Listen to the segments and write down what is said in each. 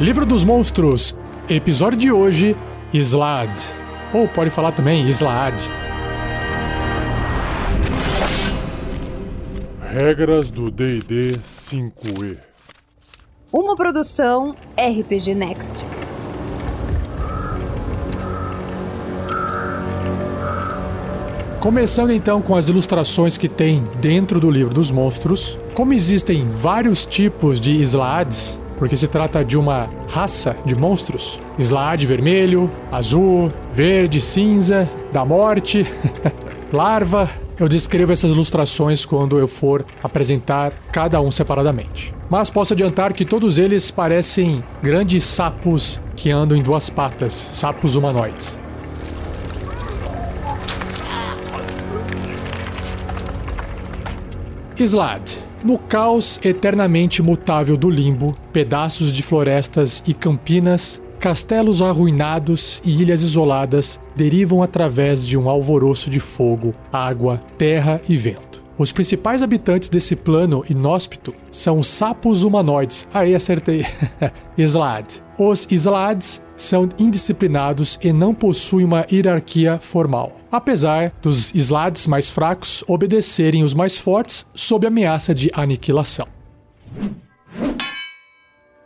Livro dos Monstros, episódio de hoje, Slad. Ou pode falar também Slad. Regras do D&D 5e. Uma produção RPG Next. Começando então com as ilustrações que tem dentro do livro dos monstros. Como existem vários tipos de Slads, porque se trata de uma raça de monstros, Slad vermelho, azul, verde, cinza, da morte, larva, eu descrevo essas ilustrações quando eu for apresentar cada um separadamente. Mas posso adiantar que todos eles parecem grandes sapos que andam em duas patas, sapos humanoides. Slad. No caos eternamente mutável do limbo, pedaços de florestas e campinas, castelos arruinados e ilhas isoladas derivam através de um alvoroço de fogo, água, terra e vento. Os principais habitantes desse plano inóspito são os sapos humanoides. Aí acertei. Slad. Os Slads são indisciplinados e não possuem uma hierarquia formal apesar dos Slads mais fracos obedecerem os mais fortes sob ameaça de aniquilação.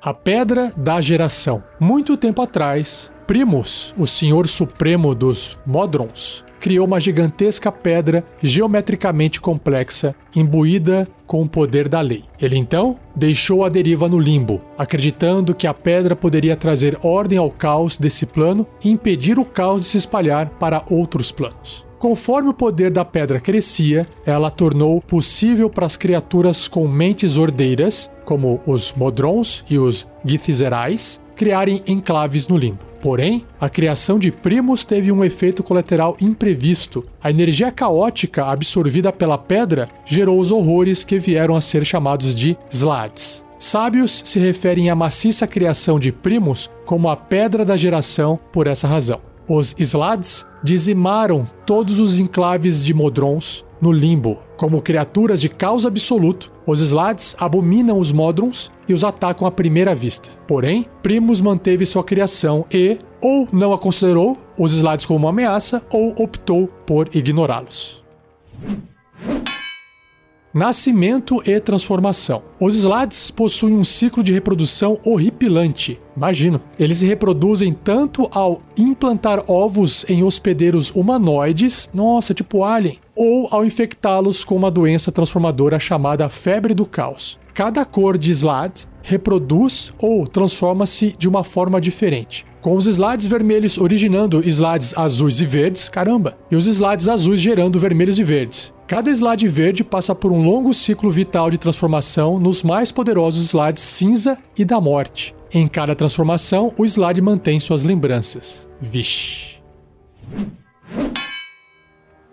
A Pedra da Geração. Muito tempo atrás, Primus, o senhor supremo dos Modrons, criou uma gigantesca pedra geometricamente complexa, imbuída com o poder da lei. Ele então deixou a deriva no limbo, acreditando que a pedra poderia trazer ordem ao caos desse plano e impedir o caos de se espalhar para outros planos. Conforme o poder da pedra crescia, ela tornou possível para as criaturas com mentes ordeiras, como os Modrons e os Githizerais, criarem enclaves no limbo. Porém, a criação de primos teve um efeito colateral imprevisto. A energia caótica absorvida pela pedra gerou os horrores que vieram a ser chamados de Slads. Sábios se referem à maciça criação de primos como a pedra da geração por essa razão. Os Slads dizimaram todos os enclaves de Modrons no limbo. Como criaturas de caos absoluto, os Slads abominam os Modrons e os atacam à primeira vista. Porém, Primus manteve sua criação e, ou não a considerou os Slads como uma ameaça, ou optou por ignorá-los. Nascimento e transformação. Os Slads possuem um ciclo de reprodução horripilante. Imagino. Eles se reproduzem tanto ao implantar ovos em hospedeiros humanoides, nossa, tipo alien, ou ao infectá-los com uma doença transformadora chamada febre do caos. Cada cor de Slad reproduz ou transforma-se de uma forma diferente com os slides vermelhos originando slides azuis e verdes, caramba, e os slides azuis gerando vermelhos e verdes. Cada slide verde passa por um longo ciclo vital de transformação nos mais poderosos slides cinza e da morte. Em cada transformação, o slide mantém suas lembranças. Vixe.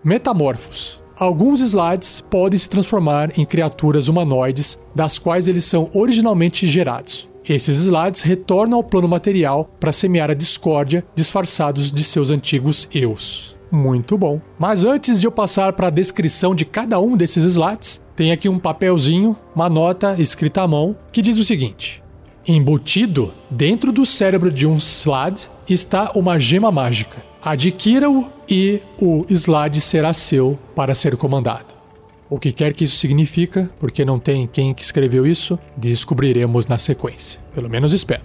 Metamorfos. Alguns slides podem se transformar em criaturas humanoides, das quais eles são originalmente gerados. Esses slides retornam ao plano material para semear a discórdia disfarçados de seus antigos eus. Muito bom. Mas antes de eu passar para a descrição de cada um desses slides, tem aqui um papelzinho, uma nota escrita à mão, que diz o seguinte: Embutido dentro do cérebro de um slide está uma gema mágica. Adquira-o e o slide será seu para ser comandado. O que quer que isso significa, porque não tem quem que escreveu isso, descobriremos na sequência. Pelo menos espero.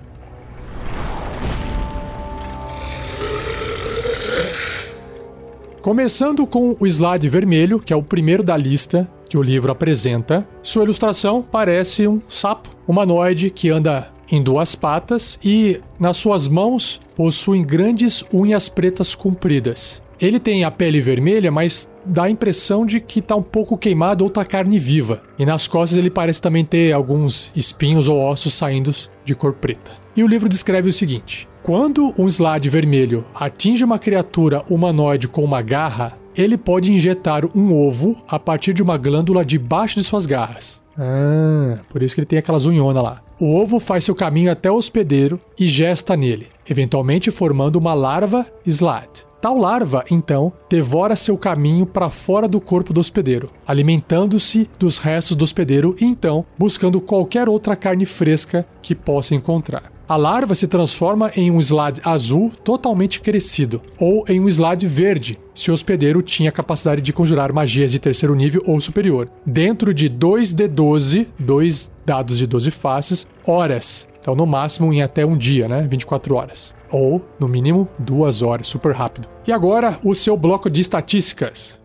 Começando com o slide vermelho, que é o primeiro da lista que o livro apresenta, sua ilustração parece um sapo humanoide que anda em duas patas e nas suas mãos possui grandes unhas pretas compridas. Ele tem a pele vermelha, mas dá a impressão de que tá um pouco queimado ou tá carne viva. E nas costas ele parece também ter alguns espinhos ou ossos saindo de cor preta. E o livro descreve o seguinte: quando um slide vermelho atinge uma criatura humanoide com uma garra, ele pode injetar um ovo a partir de uma glândula debaixo de suas garras. Ah, por isso que ele tem aquelas unhonas lá. O ovo faz seu caminho até o hospedeiro e gesta nele, eventualmente formando uma larva slide. Tal larva, então, devora seu caminho para fora do corpo do hospedeiro, alimentando-se dos restos do hospedeiro e então buscando qualquer outra carne fresca que possa encontrar. A larva se transforma em um slide azul totalmente crescido, ou em um slide verde, se o hospedeiro tinha capacidade de conjurar magias de terceiro nível ou superior, dentro de 2d12, dois dados de 12 faces, horas. Então, no máximo em até um dia, né? 24 horas. Ou, no mínimo, duas horas, super rápido. E agora, o seu bloco de estatísticas.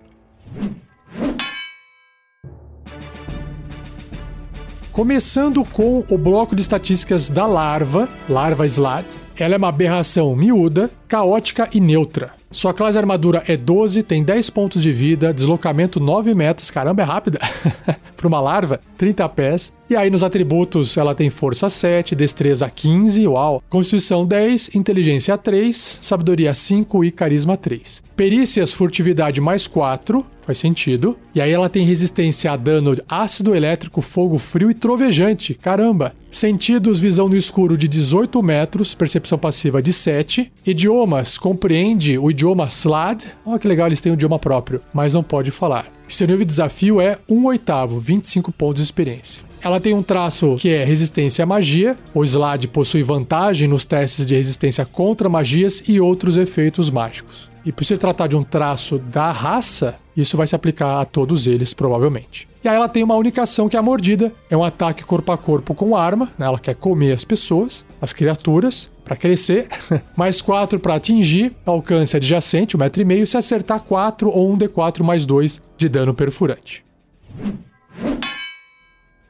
Começando com o bloco de estatísticas da larva, larva Slat. Ela é uma aberração miúda, caótica e neutra. Sua classe armadura é 12, tem 10 pontos de vida, deslocamento 9 metros, caramba, é rápida. Para uma larva, 30 pés. E aí nos atributos ela tem força 7, destreza 15, uau, constituição 10, inteligência 3, sabedoria 5 e carisma 3. Perícias, furtividade mais 4, faz sentido. E aí ela tem resistência a dano ácido, elétrico, fogo, frio e trovejante. Caramba! Sentidos, visão no escuro de 18 metros, percepção passiva de 7. Idiomas, compreende o idioma Slad. Olha que legal, eles têm um idioma próprio, mas não pode falar. Seu nível de desafio é 1 oitavo, 25 pontos de experiência. Ela tem um traço que é resistência à magia. O Slad possui vantagem nos testes de resistência contra magias e outros efeitos mágicos. E por se tratar de um traço da raça, isso vai se aplicar a todos eles, provavelmente. E aí ela tem uma única ação que é a mordida. É um ataque corpo a corpo com arma. Né? Ela quer comer as pessoas, as criaturas, para crescer. mais 4 para atingir. Alcance adjacente, 1,5m. Se acertar 4 ou 1d4 mais 2 de dano perfurante.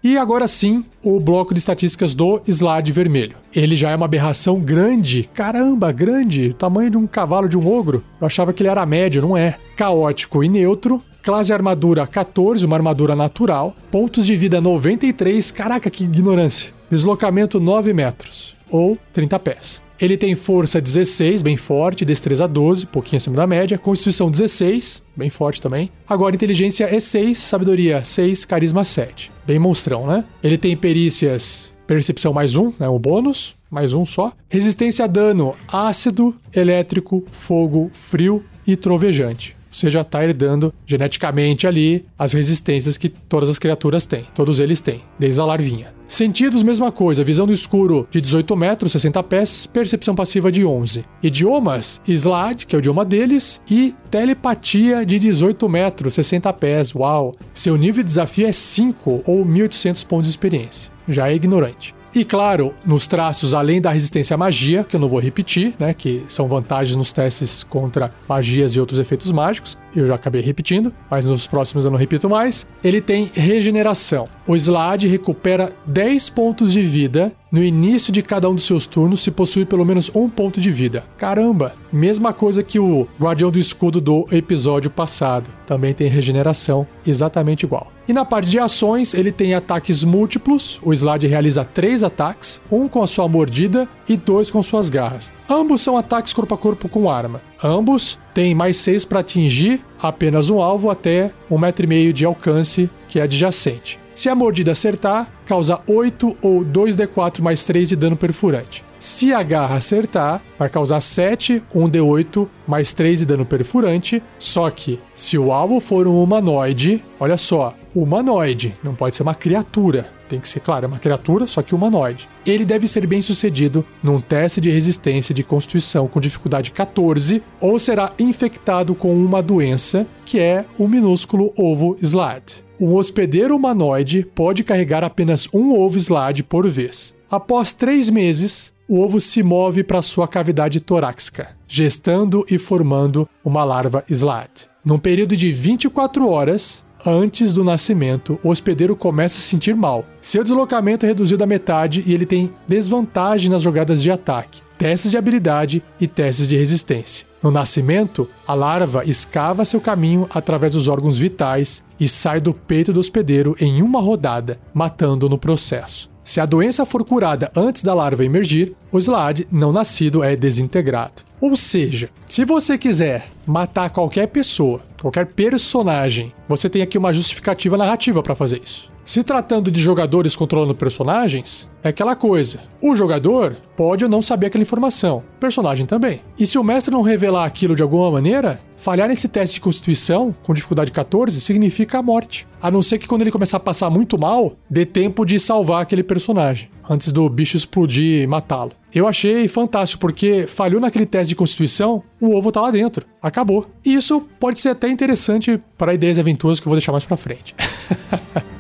E agora sim, o bloco de estatísticas do slide vermelho. Ele já é uma aberração grande, caramba, grande, tamanho de um cavalo de um ogro. Eu achava que ele era médio, não é. Caótico e neutro, Classe armadura 14, uma armadura natural. Pontos de vida 93. Caraca, que ignorância. Deslocamento 9 metros, ou 30 pés. Ele tem força 16, bem forte, destreza 12, pouquinho acima da média, constituição 16, bem forte também. Agora inteligência é 6, sabedoria 6, carisma 7. Bem monstrão, né? Ele tem perícias percepção mais um, né, o bônus, mais um só. Resistência a dano ácido, elétrico, fogo, frio e trovejante você já está herdando geneticamente ali as resistências que todas as criaturas têm. Todos eles têm, desde a larvinha. Sentidos, mesma coisa. Visão no escuro de 18 metros, 60 pés. Percepção passiva de 11. Idiomas, Slad, que é o idioma deles. E telepatia de 18 metros, 60 pés. Uau! Seu nível de desafio é 5 ou 1800 pontos de experiência. Já é ignorante. E claro, nos traços, além da resistência à magia, que eu não vou repetir, né? Que são vantagens nos testes contra magias e outros efeitos mágicos. Eu já acabei repetindo, mas nos próximos eu não repito mais. Ele tem regeneração. O Slade recupera 10 pontos de vida no início de cada um dos seus turnos se possui pelo menos um ponto de vida. Caramba! Mesma coisa que o Guardião do Escudo do episódio passado. Também tem regeneração, exatamente igual. E na parte de ações, ele tem ataques múltiplos. O Slade realiza três ataques, um com a sua mordida e dois com suas garras. Ambos são ataques corpo a corpo com arma. Ambos têm mais seis para atingir apenas um alvo até um metro e meio de alcance, que é adjacente. Se a mordida acertar, causa 8 ou 2d4 mais 3 de dano perfurante. Se a garra acertar, vai causar 7, 1d8 mais 3 de dano perfurante. Só que, se o alvo for um humanoide, olha só, humanoide, não pode ser uma criatura. Tem que ser, claro, é uma criatura, só que humanoide. Ele deve ser bem sucedido num teste de resistência de constituição com dificuldade 14 ou será infectado com uma doença que é o minúsculo ovo Slad. Um hospedeiro humanoide pode carregar apenas um ovo Slad por vez. Após três meses, o ovo se move para sua cavidade torácica, gestando e formando uma larva Slad. Num período de 24 horas, Antes do nascimento, o hospedeiro começa a se sentir mal. Seu deslocamento é reduzido à metade e ele tem desvantagem nas jogadas de ataque, testes de habilidade e testes de resistência. No nascimento, a larva escava seu caminho através dos órgãos vitais e sai do peito do hospedeiro em uma rodada, matando no processo. Se a doença for curada antes da larva emergir, o Slade não nascido é desintegrado. Ou seja, se você quiser matar qualquer pessoa, qualquer personagem, você tem aqui uma justificativa narrativa para fazer isso. Se tratando de jogadores controlando personagens, é aquela coisa. O jogador pode ou não saber aquela informação, o personagem também. E se o mestre não revelar aquilo de alguma maneira, falhar nesse teste de constituição com dificuldade 14 significa a morte. A não ser que quando ele começar a passar muito mal, dê tempo de salvar aquele personagem antes do bicho explodir e matá-lo. Eu achei fantástico, porque falhou naquele teste de constituição, o ovo tá lá dentro. Acabou. Isso pode ser até interessante para ideias aventuras que eu vou deixar mais pra frente.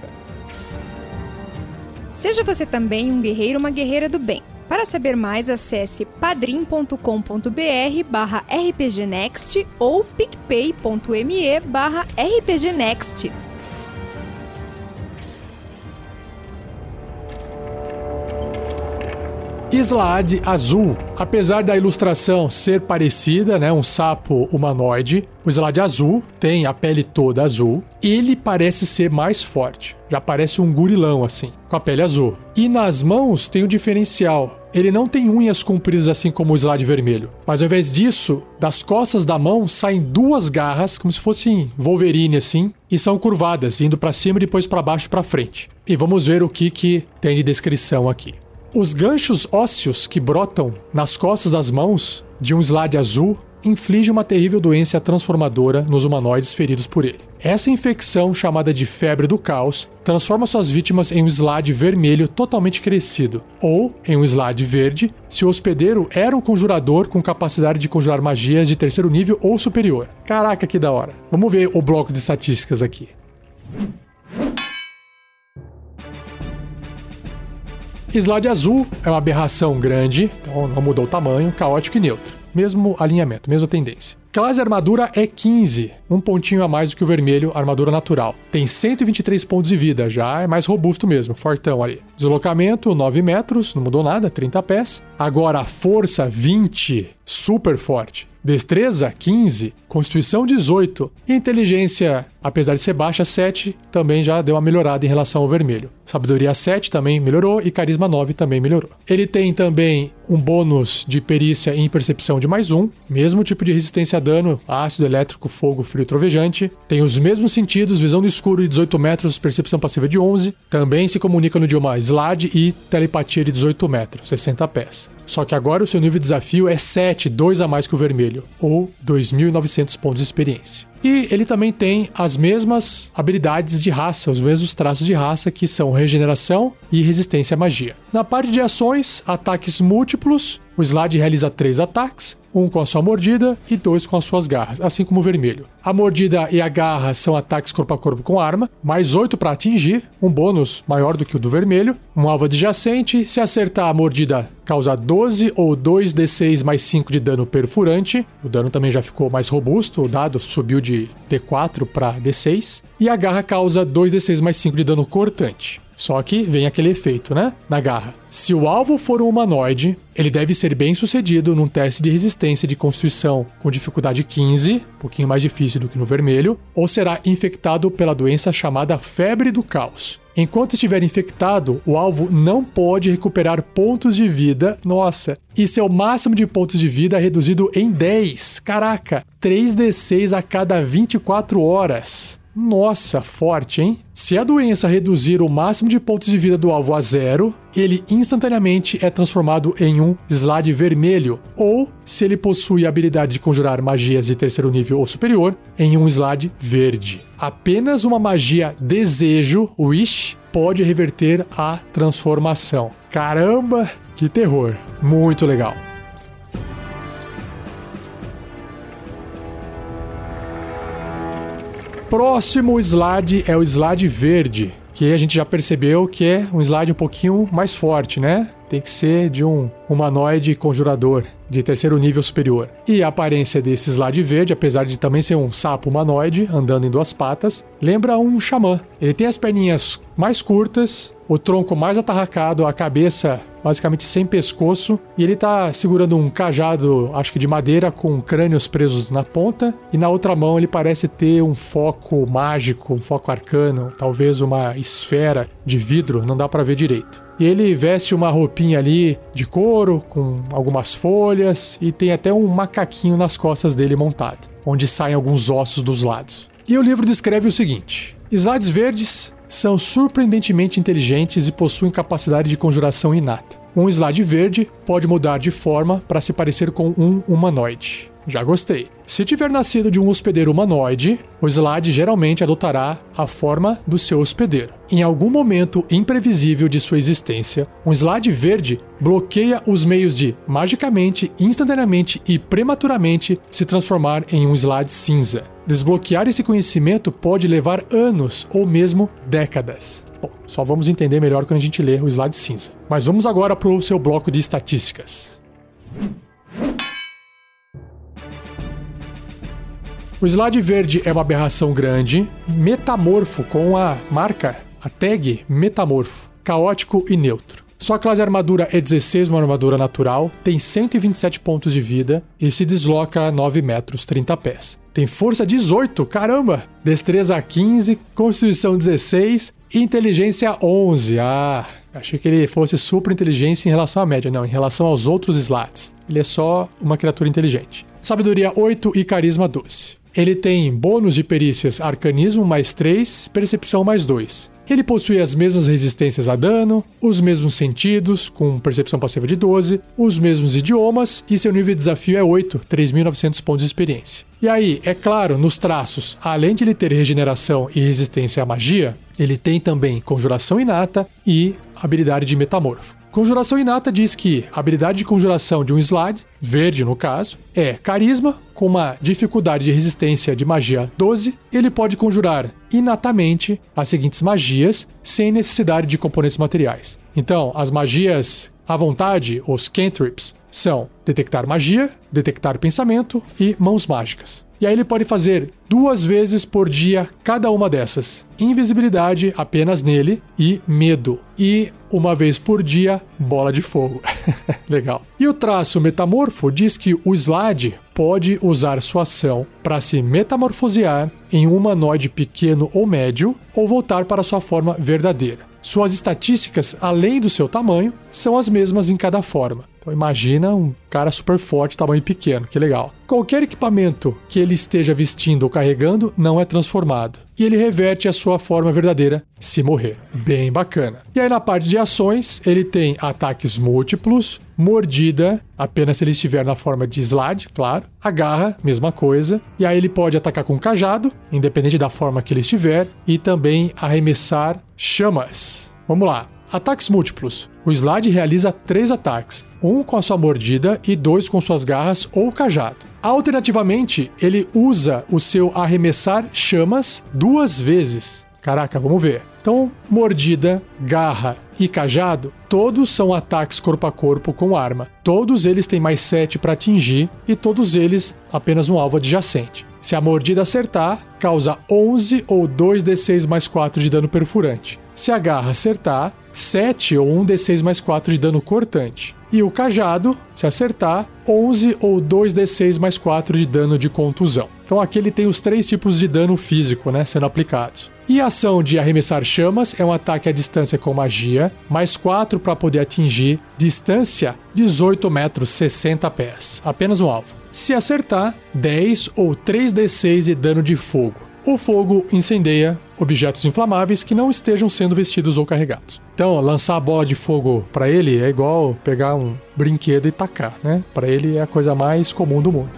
Seja você também um guerreiro ou uma guerreira do bem. Para saber mais, acesse padrim.com.br barra rpgnext ou picpay.me barra rpgnext. Islade azul. Apesar da ilustração ser parecida, né, um sapo humanoide, o Islade azul tem a pele toda azul. Ele parece ser mais forte. Já parece um gurilão assim, com a pele azul. E nas mãos tem um diferencial. Ele não tem unhas compridas assim como o Slade vermelho, mas ao invés disso, das costas da mão saem duas garras, como se fossem Wolverine assim, e são curvadas, indo para cima e depois para baixo para frente. E vamos ver o que, que tem de descrição aqui. Os ganchos ósseos que brotam nas costas das mãos de um Slade azul infligem uma terrível doença transformadora nos humanoides feridos por ele. Essa infecção, chamada de febre do caos, transforma suas vítimas em um Slade vermelho totalmente crescido, ou em um Slade verde, se o hospedeiro era um conjurador com capacidade de conjurar magias de terceiro nível ou superior. Caraca, que da hora. Vamos ver o bloco de estatísticas aqui. Slide azul é uma aberração grande, então não mudou o tamanho, caótico e neutro. Mesmo alinhamento, mesma tendência. Classe armadura é 15, um pontinho a mais do que o vermelho, armadura natural. Tem 123 pontos de vida, já é mais robusto mesmo, fortão ali. Deslocamento 9 metros, não mudou nada, 30 pés. Agora força 20, super forte. Destreza 15, Constituição 18 e inteligência, apesar de ser baixa 7, também já deu uma melhorada em relação ao vermelho. Sabedoria 7 também melhorou e carisma 9 também melhorou. Ele tem também um bônus de perícia em percepção de mais um, mesmo tipo de resistência a dano, ácido, elétrico, fogo, frio trovejante. Tem os mesmos sentidos, visão no escuro de 18 metros, percepção passiva de 11. Também se comunica no idioma Slade e telepatia de 18 metros, 60 pés. Só que agora o seu nível de desafio é 7, 2 a mais que o vermelho, ou 2.900 pontos de experiência. E ele também tem as mesmas habilidades de raça, os mesmos traços de raça que são regeneração e resistência à magia. Na parte de ações, ataques múltiplos, o Slade realiza três ataques, um com a sua mordida e dois com as suas garras, assim como o vermelho. A mordida e a garra são ataques corpo a corpo com arma, mais 8 para atingir, um bônus maior do que o do vermelho. Um alvo adjacente, se acertar a mordida, causa 12 ou 2d6 mais 5 de dano perfurante. O dano também já ficou mais robusto, o dado subiu de d4 para d6. E a garra causa 2d6 mais 5 de dano cortante. Só que vem aquele efeito, né? Na garra. Se o alvo for um humanoide, ele deve ser bem sucedido num teste de resistência de constituição com dificuldade 15, um pouquinho mais difícil do que no vermelho, ou será infectado pela doença chamada febre do caos. Enquanto estiver infectado, o alvo não pode recuperar pontos de vida. Nossa, e seu máximo de pontos de vida é reduzido em 10. Caraca, 3d6 a cada 24 horas. Nossa, forte, hein? Se a doença reduzir o máximo de pontos de vida do alvo a zero, ele instantaneamente é transformado em um slide vermelho, ou, se ele possui a habilidade de conjurar magias de terceiro nível ou superior, em um slide verde. Apenas uma magia desejo, wish, pode reverter a transformação. Caramba, que terror! Muito legal. Próximo slide é o slide verde, que a gente já percebeu que é um slide um pouquinho mais forte, né? Tem que ser de um humanoide conjurador de terceiro nível superior. E a aparência desse slide verde, apesar de também ser um sapo humanoide andando em duas patas, lembra um xamã. Ele tem as perninhas mais curtas, o tronco mais atarracado, a cabeça basicamente sem pescoço, e ele tá segurando um cajado, acho que de madeira, com crânios presos na ponta, e na outra mão ele parece ter um foco mágico, um foco arcano, talvez uma esfera de vidro, não dá para ver direito. E ele veste uma roupinha ali de couro, com algumas folhas, e tem até um macaquinho nas costas dele montado, onde saem alguns ossos dos lados. E o livro descreve o seguinte: Slides verdes são surpreendentemente inteligentes e possuem capacidade de conjuração inata. Um slide verde pode mudar de forma para se parecer com um humanoide. Já gostei. Se tiver nascido de um hospedeiro humanoide, o Slade geralmente adotará a forma do seu hospedeiro. Em algum momento imprevisível de sua existência, um Slade verde bloqueia os meios de, magicamente, instantaneamente e prematuramente, se transformar em um Slade cinza. Desbloquear esse conhecimento pode levar anos ou mesmo décadas. Bom, só vamos entender melhor quando a gente ler o slide cinza. Mas vamos agora para o seu bloco de estatísticas. O slide verde é uma aberração grande, metamorfo com a marca, a tag metamorfo, caótico e neutro. Sua classe armadura é 16, uma armadura natural, tem 127 pontos de vida e se desloca a 9 metros 30 pés. Tem força 18, caramba! Destreza 15, constituição 16, inteligência 11. Ah, achei que ele fosse super inteligência em relação à média, não, em relação aos outros slats. Ele é só uma criatura inteligente. Sabedoria 8 e carisma 12. Ele tem bônus de perícias arcanismo mais 3, percepção mais 2. Ele possui as mesmas resistências a dano, os mesmos sentidos, com percepção passiva de 12, os mesmos idiomas e seu nível de desafio é 8, 3.900 pontos de experiência. E aí, é claro, nos traços, além de ele ter regeneração e resistência à magia, ele tem também conjuração inata e habilidade de metamorfo. Conjuração inata diz que a habilidade de conjuração de um slide, verde no caso, é carisma, com uma dificuldade de resistência de magia 12. Ele pode conjurar inatamente as seguintes magias, sem necessidade de componentes materiais. Então, as magias à vontade, os cantrips, são detectar magia, detectar pensamento e mãos mágicas. E aí ele pode fazer duas vezes por dia cada uma dessas. Invisibilidade apenas nele e medo. E uma vez por dia, bola de fogo. Legal. E o traço metamorfo diz que o Slade pode usar sua ação para se metamorfosear em um humanoide pequeno ou médio ou voltar para sua forma verdadeira. Suas estatísticas, além do seu tamanho, são as mesmas em cada forma. Então imagina um cara super forte, tamanho pequeno, que legal. Qualquer equipamento que ele esteja vestindo ou carregando não é transformado. E ele reverte a sua forma verdadeira se morrer. Bem bacana. E aí na parte de ações, ele tem ataques múltiplos, mordida, apenas se ele estiver na forma de slide, claro. Agarra, mesma coisa. E aí ele pode atacar com cajado, independente da forma que ele estiver, e também arremessar chamas. Vamos lá. Ataques múltiplos. O Slade realiza três ataques, um com a sua mordida e dois com suas garras ou cajado. Alternativamente, ele usa o seu arremessar chamas duas vezes. Caraca, vamos ver. Então, mordida, garra e cajado, todos são ataques corpo a corpo com arma. Todos eles têm mais 7 para atingir e todos eles apenas um alvo adjacente. Se a mordida acertar, causa 11 ou 2d6 mais 4 de dano perfurante. Se a garra acertar, 7 ou 1d6 mais 4 de dano cortante. E o cajado, se acertar, 11 ou 2d6 mais 4 de dano de contusão. Então aqui ele tem os três tipos de dano físico, né, sendo aplicados. E a ação de arremessar chamas é um ataque à distância com magia, mais 4 para poder atingir distância 18 metros 60 pés, apenas um alvo. Se acertar, 10 ou 3d6 de dano de fogo. O fogo incendeia objetos inflamáveis que não estejam sendo vestidos ou carregados. Então, lançar a bola de fogo para ele é igual pegar um brinquedo e tacar, né? Para ele é a coisa mais comum do mundo.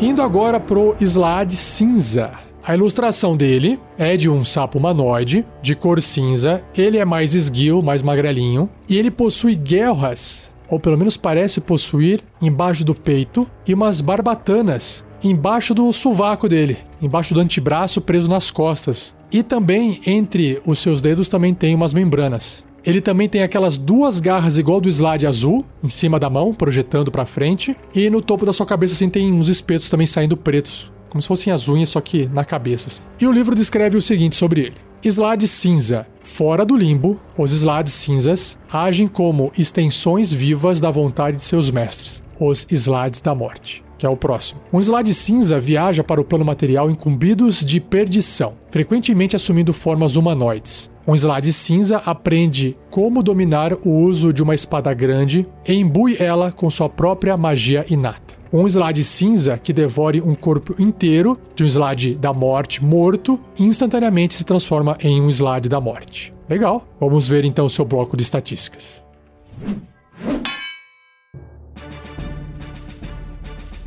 Indo agora pro Slade cinza. A ilustração dele é de um sapo humanoide, de cor cinza. Ele é mais esguio, mais magrelinho. E ele possui guerras ou pelo menos parece possuir, embaixo do peito e umas barbatanas embaixo do sovaco dele, embaixo do antebraço preso nas costas. E também entre os seus dedos também tem umas membranas. Ele também tem aquelas duas garras igual do slide azul em cima da mão, projetando para frente, e no topo da sua cabeça assim tem uns espetos também saindo pretos, como se fossem as unhas só que na cabeça. Assim. E o livro descreve o seguinte sobre ele: Slade cinza. Fora do limbo, os slades cinzas agem como extensões vivas da vontade de seus mestres, os slades da morte, que é o próximo. Um slade cinza viaja para o plano material incumbidos de perdição, frequentemente assumindo formas humanoides. Um slade cinza aprende como dominar o uso de uma espada grande e imbui ela com sua própria magia inata. Um slide cinza que devore um corpo inteiro de um slide da morte morto instantaneamente se transforma em um slide da morte. Legal. Vamos ver então o seu bloco de estatísticas.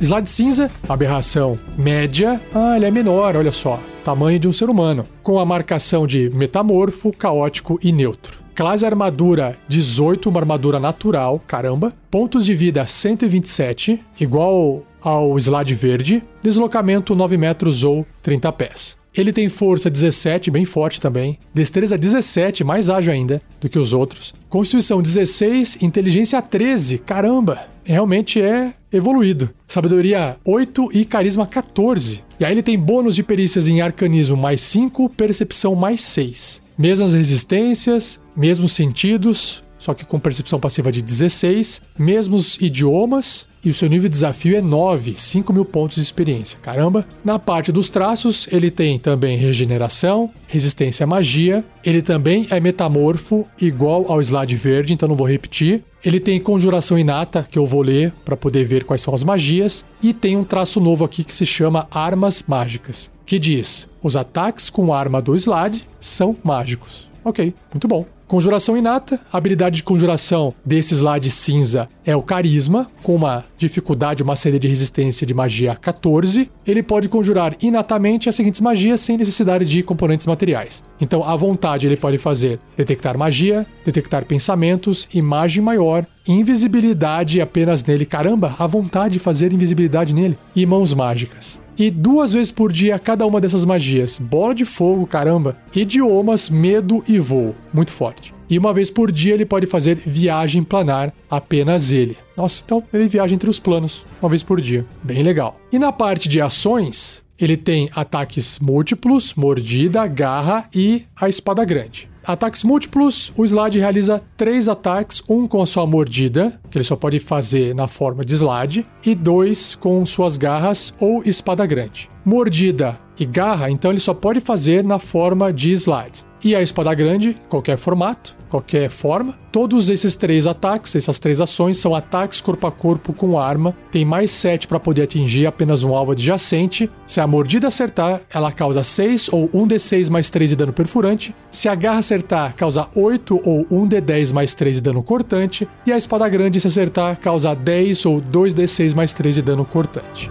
Slide cinza, aberração média. Ah, ele é menor, olha só. Tamanho de um ser humano. Com a marcação de metamorfo, caótico e neutro. Classe armadura 18, uma armadura natural, caramba. Pontos de vida 127, igual ao slide verde. Deslocamento 9 metros ou 30 pés. Ele tem força 17, bem forte também. Destreza 17, mais ágil ainda do que os outros. Constituição 16, inteligência 13. Caramba, realmente é evoluído. Sabedoria 8 e carisma 14. E aí ele tem bônus de perícias em arcanismo mais 5, percepção mais 6. Mesmas resistências, mesmos sentidos, só que com percepção passiva de 16, mesmos idiomas, e o seu nível de desafio é 9, 5 mil pontos de experiência. Caramba! Na parte dos traços, ele tem também regeneração, resistência à magia, ele também é metamorfo, igual ao slide verde, então não vou repetir. Ele tem conjuração inata, que eu vou ler para poder ver quais são as magias, e tem um traço novo aqui que se chama Armas Mágicas, que diz: os ataques com arma do slide são mágicos. Ok, muito bom. Conjuração inata, a habilidade de conjuração desse slide cinza é o carisma, com uma dificuldade, uma série de resistência de magia 14. Ele pode conjurar inatamente as seguintes magias sem necessidade de componentes materiais. Então, à vontade, ele pode fazer detectar magia, detectar pensamentos, imagem maior, invisibilidade apenas nele. Caramba, à vontade de fazer invisibilidade nele. E mãos mágicas e duas vezes por dia cada uma dessas magias. Bola de fogo, caramba. Idiomas, medo e voo. Muito forte. E uma vez por dia ele pode fazer viagem planar, apenas ele. Nossa, então ele viaja entre os planos, uma vez por dia. Bem legal. E na parte de ações, ele tem ataques múltiplos, mordida, garra e a espada grande. Ataques múltiplos, o slide realiza três ataques, um com a sua mordida, que ele só pode fazer na forma de slide, e dois com suas garras ou espada grande. Mordida e garra, então ele só pode fazer na forma de slide. E a espada grande, qualquer formato qualquer forma. Todos esses três ataques, essas três ações, são ataques corpo a corpo com arma. Tem mais 7 para poder atingir apenas um alvo adjacente. Se a mordida acertar, ela causa 6 ou 1d6 mais 3 de dano perfurante. Se a garra acertar, causa 8 ou 1d10 mais 3 de dano cortante. E a espada grande, se acertar, causa 10 ou 2d6 mais 3 de dano cortante.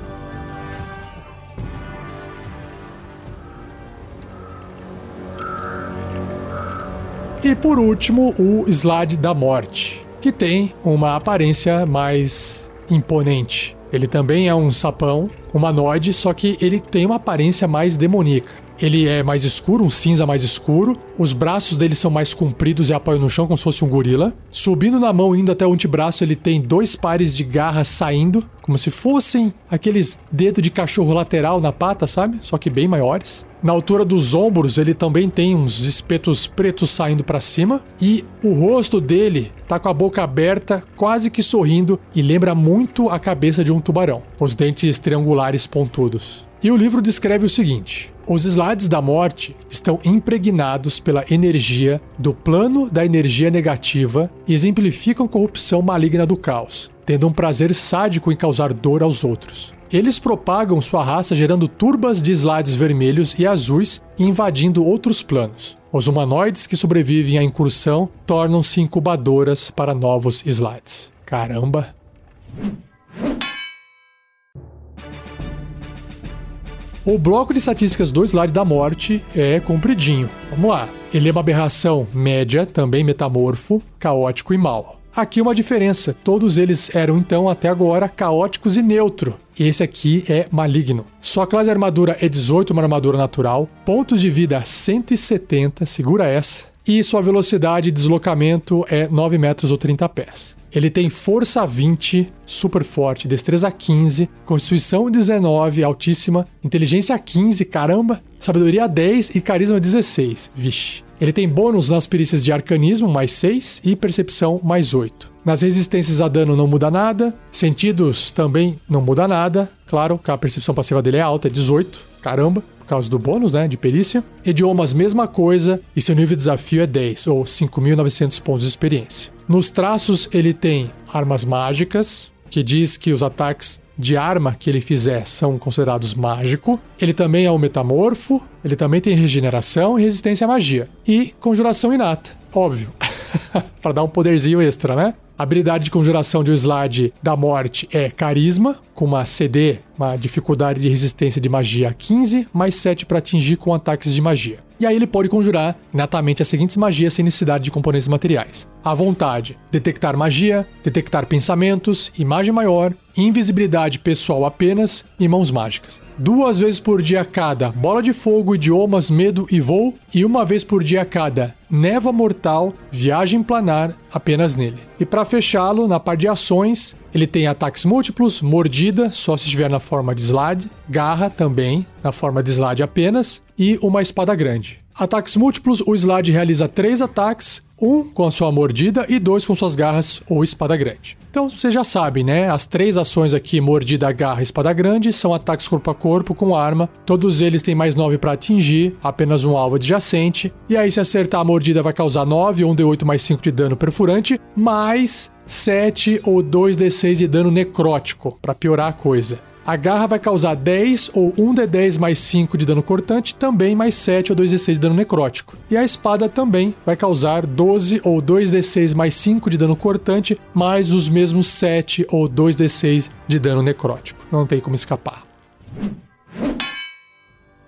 E por último, o Slade da Morte, que tem uma aparência mais imponente. Ele também é um sapão humanoide, só que ele tem uma aparência mais demoníaca. Ele é mais escuro, um cinza mais escuro. Os braços dele são mais compridos e apoiam no chão como se fosse um gorila. Subindo na mão, indo até o antebraço, ele tem dois pares de garras saindo, como se fossem aqueles dedos de cachorro lateral na pata, sabe? Só que bem maiores. Na altura dos ombros, ele também tem uns espetos pretos saindo para cima e o rosto dele tá com a boca aberta, quase que sorrindo e lembra muito a cabeça de um tubarão, os dentes triangulares pontudos. E o livro descreve o seguinte: os slides da morte estão impregnados pela energia do plano da energia negativa e exemplificam a corrupção maligna do caos, tendo um prazer sádico em causar dor aos outros. Eles propagam sua raça gerando turbas de slides vermelhos e azuis e invadindo outros planos. Os humanoides que sobrevivem à incursão tornam-se incubadoras para novos slides. Caramba! O bloco de estatísticas do slide da morte é compridinho. Vamos lá. Ele é uma aberração média, também metamorfo, caótico e mal. Aqui uma diferença: todos eles eram então até agora caóticos e neutro. Esse aqui é maligno. Sua classe de armadura é 18, uma armadura natural. Pontos de vida 170, segura essa. E sua velocidade de deslocamento é 9 metros ou 30 pés. Ele tem força 20, super forte, destreza 15, constituição 19, altíssima, inteligência 15, caramba, sabedoria 10 e carisma 16. Vixe. Ele tem bônus nas perícias de arcanismo, mais 6, e percepção, mais 8. Nas resistências a dano não muda nada, sentidos também não muda nada. Claro que a percepção passiva dele é alta, é 18, caramba, causa do bônus, né, de perícia. Idiomas, mesma coisa, e seu nível de desafio é 10, ou 5.900 pontos de experiência. Nos traços, ele tem armas mágicas, que diz que os ataques de arma que ele fizer são considerados mágico. Ele também é um metamorfo, ele também tem regeneração e resistência à magia. E conjuração inata, óbvio. para dar um poderzinho extra, né? A habilidade de conjuração de um slide da morte é carisma, com uma CD, uma dificuldade de resistência de magia 15, mais 7 para atingir com ataques de magia. E aí ele pode conjurar inatamente as seguintes magias sem necessidade de componentes materiais. À vontade, detectar magia, detectar pensamentos, imagem maior, invisibilidade pessoal apenas e mãos mágicas. Duas vezes por dia cada bola de fogo, idiomas, medo e voo, e uma vez por dia cada névoa mortal, viagem planar apenas nele. E para fechá-lo, na parte de ações, ele tem ataques múltiplos, mordida, só se estiver na forma de slide, garra também, na forma de slide apenas, e uma espada grande. Ataques múltiplos, o slide realiza três ataques, um com a sua mordida e dois com suas garras ou espada grande. Então você já sabe, né? As três ações aqui, mordida, garra espada grande, são ataques corpo a corpo com arma. Todos eles têm mais 9 para atingir, apenas um alvo adjacente. E aí, se acertar a mordida, vai causar 9 ou um D8 mais 5 de dano perfurante, mais 7 ou 2d6 de dano necrótico, para piorar a coisa. A garra vai causar 10 ou 1d10 mais 5 de dano cortante, também mais 7 ou 2d6 de dano necrótico. E a espada também vai causar 12 ou 2d6 mais 5 de dano cortante, mais os mesmos 7 ou 2d6 de dano necrótico. Não tem como escapar.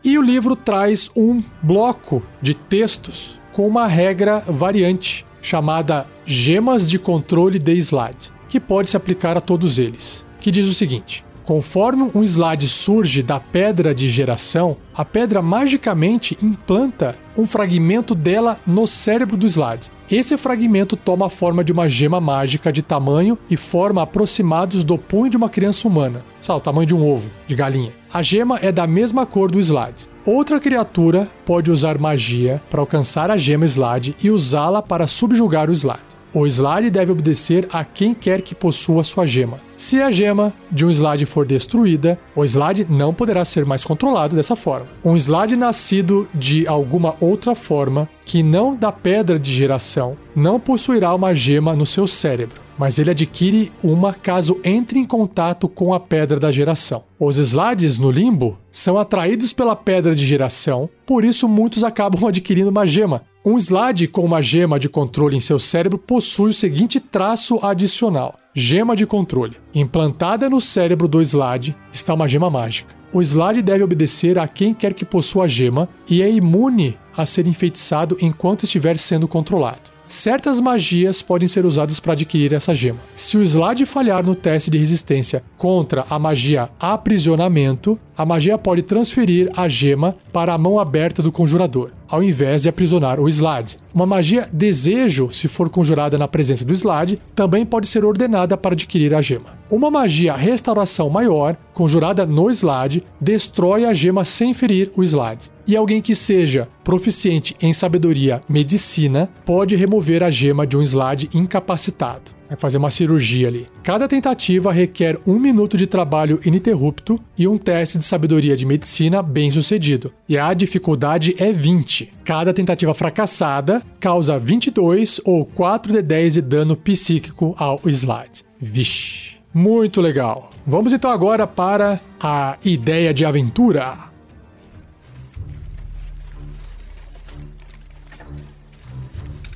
E o livro traz um bloco de textos com uma regra variante chamada Gemas de Controle de Slide, que pode se aplicar a todos eles, que diz o seguinte: Conforme um slide surge da pedra de geração, a pedra magicamente implanta um fragmento dela no cérebro do slide. Esse fragmento toma a forma de uma gema mágica de tamanho e forma aproximados do punho de uma criança humana, sabe, o tamanho de um ovo de galinha. A gema é da mesma cor do slide. Outra criatura pode usar magia para alcançar a gema slide e usá-la para subjugar o slide. O slide deve obedecer a quem quer que possua sua gema. Se a gema de um slide for destruída, o slide não poderá ser mais controlado dessa forma. Um slide nascido de alguma outra forma, que não da pedra de geração, não possuirá uma gema no seu cérebro, mas ele adquire uma caso entre em contato com a pedra da geração. Os slides no limbo são atraídos pela pedra de geração, por isso muitos acabam adquirindo uma gema, um slide com uma gema de controle em seu cérebro possui o seguinte traço adicional: gema de controle. Implantada no cérebro do slide está uma gema mágica. O slide deve obedecer a quem quer que possua a gema e é imune a ser enfeitiçado enquanto estiver sendo controlado. Certas magias podem ser usadas para adquirir essa gema. Se o slide falhar no teste de resistência contra a magia aprisionamento, a magia pode transferir a gema para a mão aberta do conjurador ao invés de aprisionar o Slade. Uma magia desejo, se for conjurada na presença do Slade, também pode ser ordenada para adquirir a gema. Uma magia restauração maior, conjurada no Slade, destrói a gema sem ferir o Slade. E alguém que seja proficiente em sabedoria medicina pode remover a gema de um Slade incapacitado. Vai fazer uma cirurgia ali. Cada tentativa requer um minuto de trabalho ininterrupto e um teste de sabedoria de medicina bem sucedido. E a dificuldade é 20. Cada tentativa fracassada causa 22 ou 4 de 10 de dano psíquico ao slide. Vixe. Muito legal. Vamos então agora para a ideia de aventura.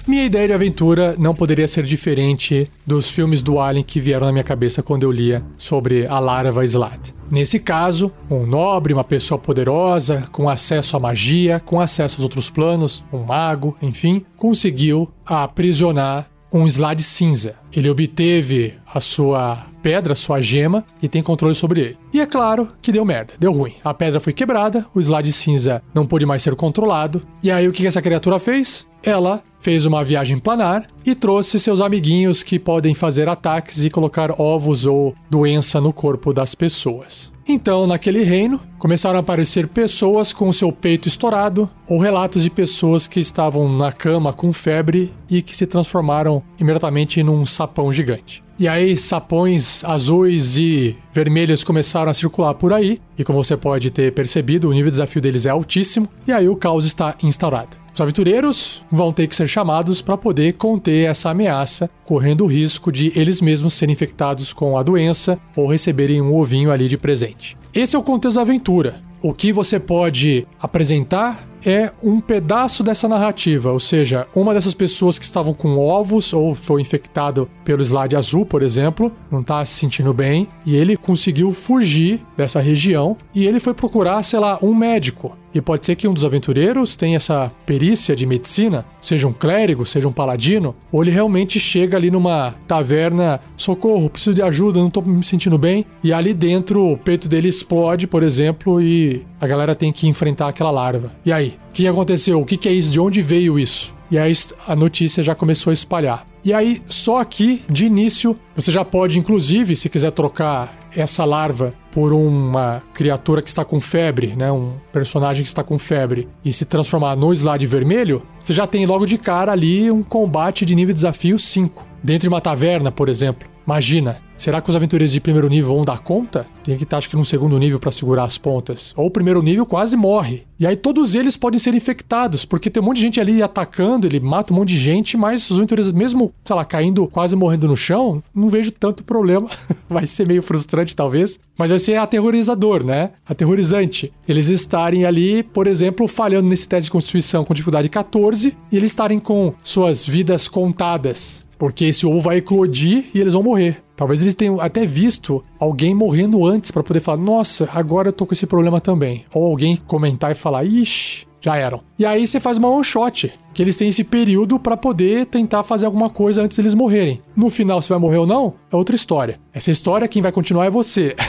Minha ideia de aventura não poderia ser diferente dos filmes do Alien que vieram na minha cabeça quando eu lia sobre a larva Slad. Nesse caso, um nobre, uma pessoa poderosa, com acesso à magia, com acesso aos outros planos, um mago, enfim, conseguiu aprisionar um slide cinza. Ele obteve a sua pedra, a sua gema, e tem controle sobre ele. E é claro que deu merda, deu ruim. A pedra foi quebrada, o slide cinza não pôde mais ser controlado. E aí o que essa criatura fez? Ela fez uma viagem planar e trouxe seus amiguinhos que podem fazer ataques e colocar ovos ou doença no corpo das pessoas. Então, naquele reino, começaram a aparecer pessoas com seu peito estourado, ou relatos de pessoas que estavam na cama com febre e que se transformaram imediatamente num sapão gigante. E aí, sapões azuis e vermelhos começaram a circular por aí, e como você pode ter percebido, o nível de desafio deles é altíssimo, e aí o caos está instaurado. Os aventureiros vão ter que ser chamados para poder conter essa ameaça, correndo o risco de eles mesmos serem infectados com a doença ou receberem um ovinho ali de presente. Esse é o contexto da aventura. O que você pode apresentar é um pedaço dessa narrativa, ou seja, uma dessas pessoas que estavam com ovos ou foi infectado pelo slide azul, por exemplo, não está se sentindo bem e ele conseguiu fugir dessa região e ele foi procurar, sei lá, um médico. E pode ser que um dos aventureiros tenha essa perícia de medicina, seja um clérigo, seja um paladino, ou ele realmente chega ali numa taverna, socorro, preciso de ajuda, não tô me sentindo bem, e ali dentro o peito dele explode, por exemplo, e a galera tem que enfrentar aquela larva. E aí? O que aconteceu? O que é isso? De onde veio isso? E aí a notícia já começou a espalhar. E aí, só aqui, de início, você já pode, inclusive, se quiser trocar essa larva por uma criatura que está com febre, né, um personagem que está com febre, e se transformar no slide vermelho, você já tem logo de cara ali um combate de nível desafio 5. Dentro de uma taverna, por exemplo. Imagina, será que os aventureiros de primeiro nível vão dar conta? Tem que estar, acho que, num segundo nível para segurar as pontas. Ou o primeiro nível quase morre. E aí todos eles podem ser infectados, porque tem um monte de gente ali atacando, ele mata um monte de gente, mas os aventureiros, mesmo, sei lá, caindo, quase morrendo no chão, não vejo tanto problema. vai ser meio frustrante, talvez, mas vai ser aterrorizador, né? Aterrorizante. Eles estarem ali, por exemplo, falhando nesse teste de constituição com dificuldade 14 e eles estarem com suas vidas contadas. Porque esse ovo vai eclodir e eles vão morrer. Talvez eles tenham até visto alguém morrendo antes para poder falar: Nossa, agora eu tô com esse problema também. Ou alguém comentar e falar: Ixi, já eram. E aí você faz uma one shot, que eles têm esse período para poder tentar fazer alguma coisa antes deles morrerem. No final, se vai morrer ou não, é outra história. Essa história, quem vai continuar é você.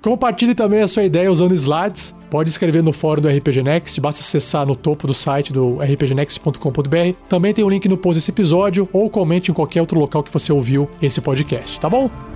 Compartilhe também a sua ideia usando slides. Pode escrever no fórum do RPG Next, basta acessar no topo do site do rpgnext.com.br. Também tem o um link no post desse episódio ou comente em qualquer outro local que você ouviu esse podcast, tá bom?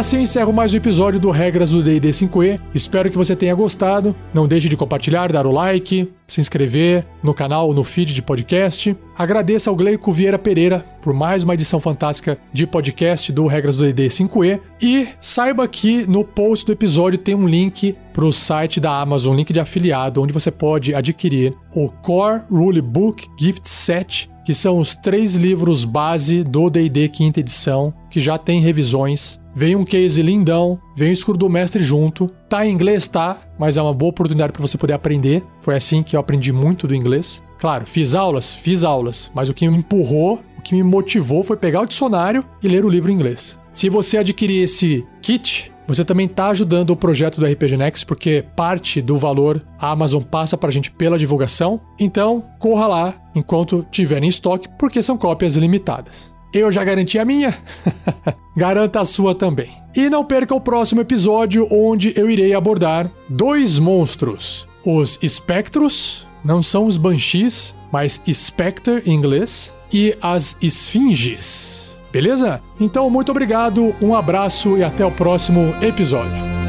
Assim encerro mais um episódio do Regras do D&D 5e. Espero que você tenha gostado. Não deixe de compartilhar, dar o like, se inscrever no canal, no feed de podcast. Agradeço ao Gleico Vieira Pereira por mais uma edição fantástica de podcast do Regras do D&D 5e. E saiba que no post do episódio tem um link para o site da Amazon, link de afiliado, onde você pode adquirir o Core Rulebook Gift Set que são os três livros base do D&D quinta edição, que já tem revisões Vem um case lindão, vem o escudo do mestre junto. Tá em inglês, tá, mas é uma boa oportunidade para você poder aprender. Foi assim que eu aprendi muito do inglês. Claro, fiz aulas, fiz aulas, mas o que me empurrou, o que me motivou foi pegar o dicionário e ler o livro em inglês. Se você adquirir esse kit, você também está ajudando o projeto do RPG Next, porque parte do valor a Amazon passa para a gente pela divulgação. Então, corra lá enquanto tiver em estoque, porque são cópias limitadas. Eu já garanti a minha, garanta a sua também. E não perca o próximo episódio, onde eu irei abordar dois monstros: os espectros, não são os banshees, mas spectre em inglês, e as esfinges. Beleza? Então, muito obrigado, um abraço e até o próximo episódio.